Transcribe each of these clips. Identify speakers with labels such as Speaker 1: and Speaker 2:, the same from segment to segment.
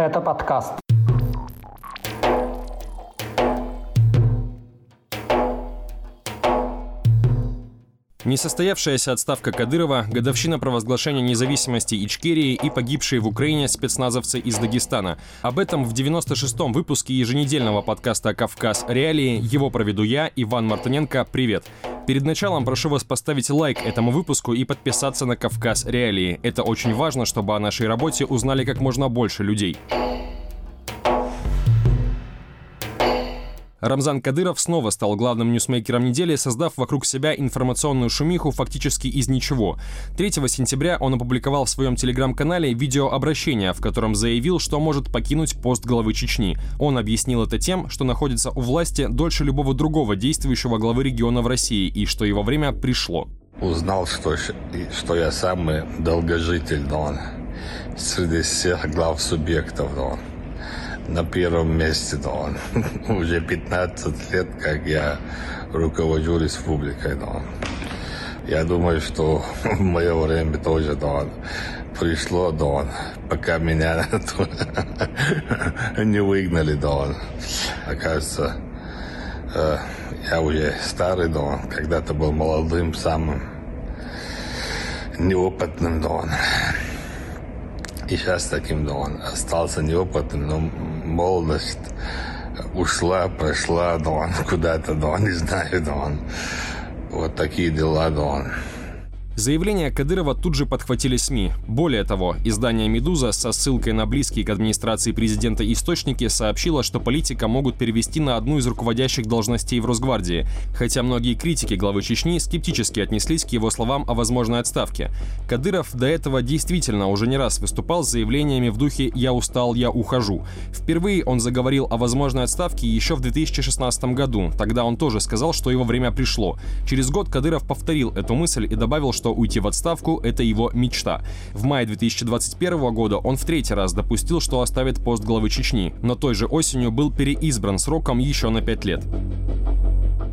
Speaker 1: Это подкаст.
Speaker 2: Несостоявшаяся отставка Кадырова, годовщина провозглашения независимости Ичкерии и погибшие в Украине спецназовцы из Дагестана. Об этом в 96-м выпуске еженедельного подкаста «Кавказ. Реалии». Его проведу я, Иван Мартыненко. Привет! Перед началом прошу вас поставить лайк этому выпуску и подписаться на «Кавказ. Реалии». Это очень важно, чтобы о нашей работе узнали как можно больше людей. Рамзан Кадыров снова стал главным ньюсмейкером недели, создав вокруг себя информационную шумиху фактически из ничего. 3 сентября он опубликовал в своем телеграм-канале видеообращение, в котором заявил, что может покинуть пост главы Чечни. Он объяснил это тем, что находится у власти дольше любого другого действующего главы региона в России и что его время пришло.
Speaker 3: Узнал, что, что я самый долгожитель, Дон, среди всех глав субъектов, Дон на первом месте, да он. Уже 15 лет, как я руковожу республикой, да он. Я думаю, что в мое время тоже, да он, пришло, да он, пока меня не выгнали, да он. Оказывается, э, я уже старый, да он, когда-то был молодым, самым неопытным, он. И сейчас таким, он, остался неопытным, но молодость ушла, прошла, да он куда-то, да он, не знаю, да он. Вот такие дела, да он.
Speaker 2: Заявление Кадырова тут же подхватили СМИ. Более того, издание «Медуза» со ссылкой на близкие к администрации президента источники сообщило, что политика могут перевести на одну из руководящих должностей в Росгвардии, хотя многие критики главы Чечни скептически отнеслись к его словам о возможной отставке. Кадыров до этого действительно уже не раз выступал с заявлениями в духе «я устал, я ухожу». Впервые он заговорил о возможной отставке еще в 2016 году. Тогда он тоже сказал, что его время пришло. Через год Кадыров повторил эту мысль и добавил, что уйти в отставку – это его мечта. В мае 2021 года он в третий раз допустил, что оставит пост главы Чечни, но той же осенью был переизбран сроком еще на пять лет.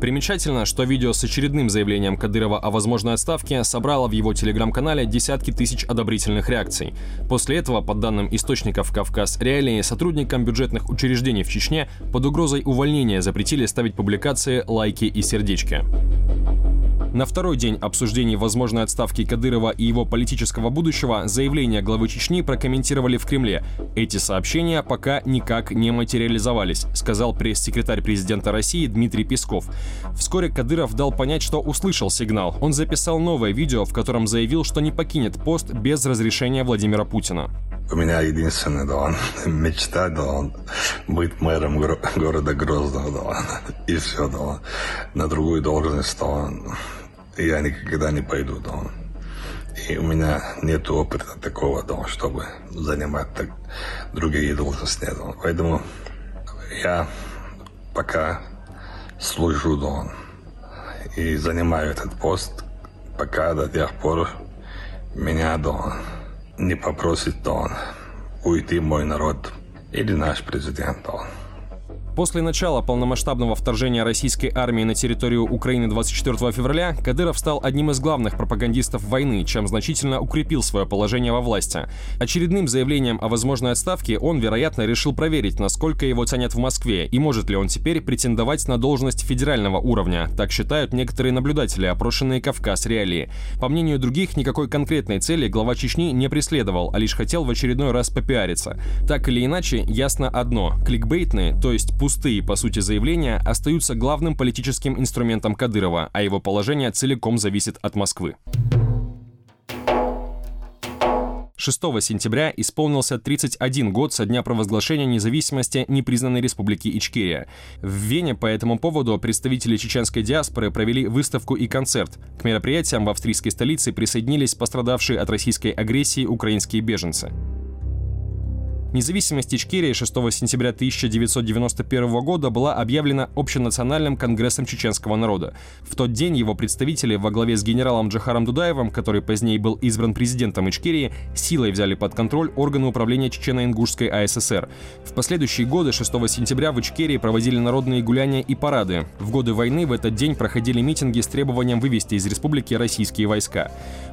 Speaker 2: Примечательно, что видео с очередным заявлением Кадырова о возможной отставке собрало в его телеграм-канале десятки тысяч одобрительных реакций. После этого, по данным источников «Кавказ Реалии», сотрудникам бюджетных учреждений в Чечне под угрозой увольнения запретили ставить публикации, лайки и сердечки. На второй день обсуждений возможной отставки Кадырова и его политического будущего заявление главы Чечни прокомментировали в Кремле. Эти сообщения пока никак не материализовались, сказал пресс-секретарь президента России Дмитрий Песков. Вскоре Кадыров дал понять, что услышал сигнал. Он записал новое видео, в котором заявил, что не покинет пост без разрешения Владимира Путина.
Speaker 3: У меня единственная, да, мечта, да, быть мэром гор- города Грозного, да, и все, да, на другую должность, да, я никогда не пойду, да. И у меня нет опыта такого, да, чтобы занимать так другие должности. Да. Поэтому я пока служу, да, и занимаю этот пост, пока до тех пор меня, да, не попросит, да, уйти мой народ или наш президент, да.
Speaker 2: После начала полномасштабного вторжения российской армии на территорию Украины 24 февраля Кадыров стал одним из главных пропагандистов войны, чем значительно укрепил свое положение во власти. Очередным заявлением о возможной отставке он, вероятно, решил проверить, насколько его ценят в Москве и может ли он теперь претендовать на должность федерального уровня. Так считают некоторые наблюдатели, опрошенные Кавказ реалии. По мнению других, никакой конкретной цели глава Чечни не преследовал, а лишь хотел в очередной раз попиариться. Так или иначе, ясно одно. Кликбейтные, то есть пустые, по сути, заявления остаются главным политическим инструментом Кадырова, а его положение целиком зависит от Москвы. 6 сентября исполнился 31 год со дня провозглашения независимости непризнанной республики Ичкерия. В Вене по этому поводу представители чеченской диаспоры провели выставку и концерт. К мероприятиям в австрийской столице присоединились пострадавшие от российской агрессии украинские беженцы. Независимость Ичкерии 6 сентября 1991 года была объявлена Общенациональным конгрессом чеченского народа. В тот день его представители во главе с генералом Джахаром Дудаевым, который позднее был избран президентом Ичкерии, силой взяли под контроль органы управления Чечено-Ингушской АССР. В последующие годы 6 сентября в Ичкерии проводили народные гуляния и парады. В годы войны в этот день проходили митинги с требованием вывести из республики российские войска.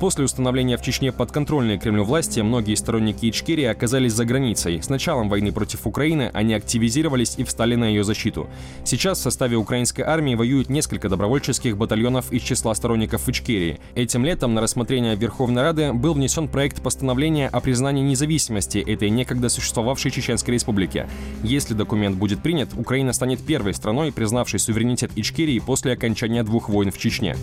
Speaker 2: После установления в Чечне подконтрольной Кремлю власти, многие сторонники Ичкерии оказались за границей. С началом войны против Украины они активизировались и встали на ее защиту. Сейчас в составе украинской армии воюют несколько добровольческих батальонов из числа сторонников Ичкерии. Этим летом на рассмотрение Верховной Рады был внесен проект постановления о признании независимости этой некогда существовавшей Чеченской Республики. Если документ будет принят, Украина станет первой страной, признавшей суверенитет Ичкерии после окончания двух войн в Чечне.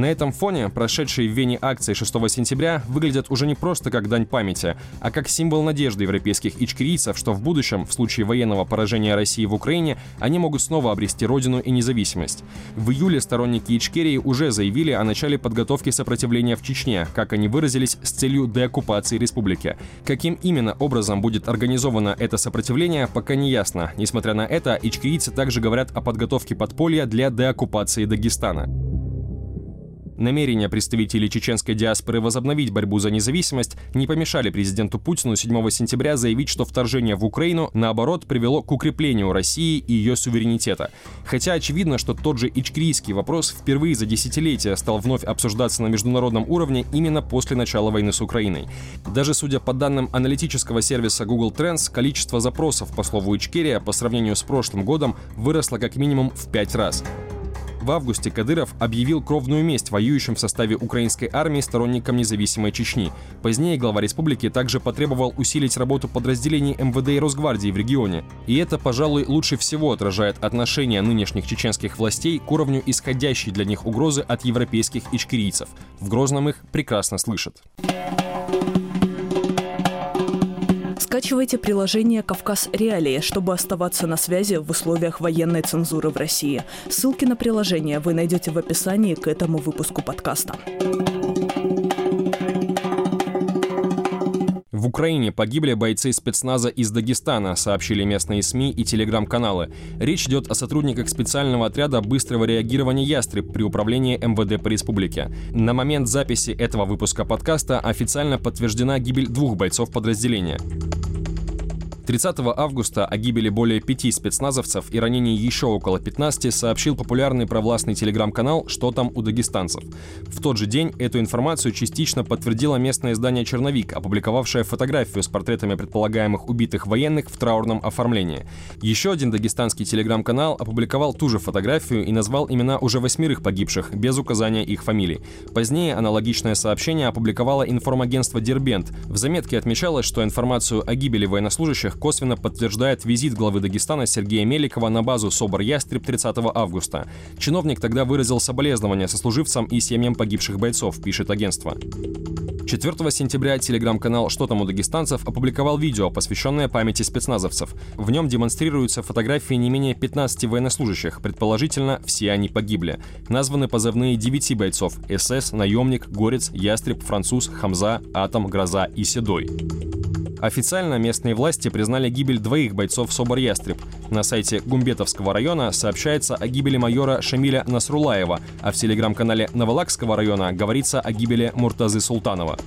Speaker 2: На этом фоне прошедшие в Вене акции 6 сентября выглядят уже не просто как дань памяти, а как символ надежды европейских ичкерийцев, что в будущем, в случае военного поражения России в Украине, они могут снова обрести родину и независимость. В июле сторонники Ичкерии уже заявили о начале подготовки сопротивления в Чечне, как они выразились, с целью деоккупации республики. Каким именно образом будет организовано это сопротивление, пока не ясно. Несмотря на это, ичкерийцы также говорят о подготовке подполья для деоккупации Дагестана. Намерения представителей чеченской диаспоры возобновить борьбу за независимость не помешали президенту Путину 7 сентября заявить, что вторжение в Украину, наоборот, привело к укреплению России и ее суверенитета. Хотя очевидно, что тот же ичкрийский вопрос впервые за десятилетия стал вновь обсуждаться на международном уровне именно после начала войны с Украиной. Даже судя по данным аналитического сервиса Google Trends, количество запросов по слову Ичкерия по сравнению с прошлым годом выросло как минимум в пять раз. В августе Кадыров объявил кровную месть воюющим в составе украинской армии сторонникам независимой Чечни. Позднее глава республики также потребовал усилить работу подразделений МВД и Росгвардии в регионе. И это, пожалуй, лучше всего отражает отношение нынешних чеченских властей к уровню исходящей для них угрозы от европейских ичкерийцев. В Грозном их прекрасно слышат.
Speaker 1: Скачивайте приложение «Кавказ Реалии», чтобы оставаться на связи в условиях военной цензуры в России. Ссылки на приложение вы найдете в описании к этому выпуску подкаста.
Speaker 2: В Украине погибли бойцы спецназа из Дагестана, сообщили местные СМИ и телеграм-каналы. Речь идет о сотрудниках специального отряда быстрого реагирования «Ястреб» при управлении МВД по республике. На момент записи этого выпуска подкаста официально подтверждена гибель двух бойцов подразделения. 30 августа о гибели более пяти спецназовцев и ранении еще около 15 сообщил популярный провластный телеграм-канал «Что там у дагестанцев?». В тот же день эту информацию частично подтвердило местное издание «Черновик», опубликовавшее фотографию с портретами предполагаемых убитых военных в траурном оформлении. Еще один дагестанский телеграм-канал опубликовал ту же фотографию и назвал имена уже восьмерых погибших, без указания их фамилий. Позднее аналогичное сообщение опубликовало информагентство «Дербент». В заметке отмечалось, что информацию о гибели военнослужащих косвенно подтверждает визит главы Дагестана Сергея Меликова на базу СОБР «Ястреб» 30 августа. Чиновник тогда выразил соболезнования сослуживцам и семьям погибших бойцов, пишет агентство. 4 сентября телеграм-канал «Что там у дагестанцев» опубликовал видео, посвященное памяти спецназовцев. В нем демонстрируются фотографии не менее 15 военнослужащих, предположительно, все они погибли. Названы позывные 9 бойцов – СС, наемник, горец, ястреб, француз, хамза, атом, гроза и седой. Официально местные власти признали гибель двоих бойцов СОБР-Ястреб. На сайте Гумбетовского района сообщается о гибели майора Шамиля Насрулаева, а в телеграм-канале Новолакского района говорится о гибели Муртазы Султанова.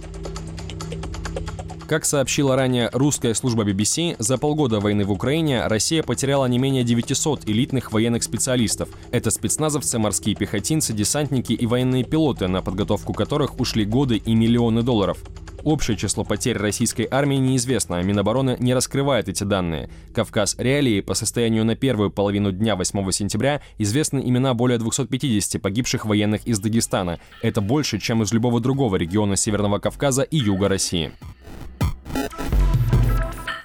Speaker 2: Как сообщила ранее русская служба BBC, за полгода войны в Украине Россия потеряла не менее 900 элитных военных специалистов. Это спецназовцы, морские пехотинцы, десантники и военные пилоты, на подготовку которых ушли годы и миллионы долларов. Общее число потерь российской армии неизвестно, а Минобороны не раскрывает эти данные. Кавказ Реалии по состоянию на первую половину дня 8 сентября известны имена более 250 погибших военных из Дагестана. Это больше, чем из любого другого региона Северного Кавказа и Юга России.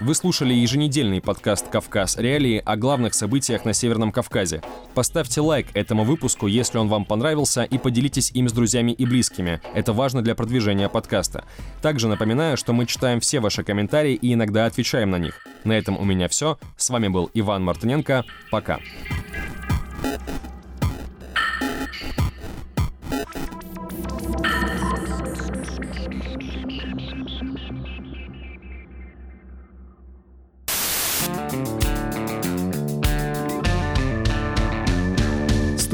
Speaker 2: Вы слушали еженедельный подкаст «Кавказ. Реалии» о главных событиях на Северном Кавказе. Поставьте лайк этому выпуску, если он вам понравился, и поделитесь им с друзьями и близкими. Это важно для продвижения подкаста. Также напоминаю, что мы читаем все ваши комментарии и иногда отвечаем на них. На этом у меня все. С вами был Иван Мартыненко. Пока.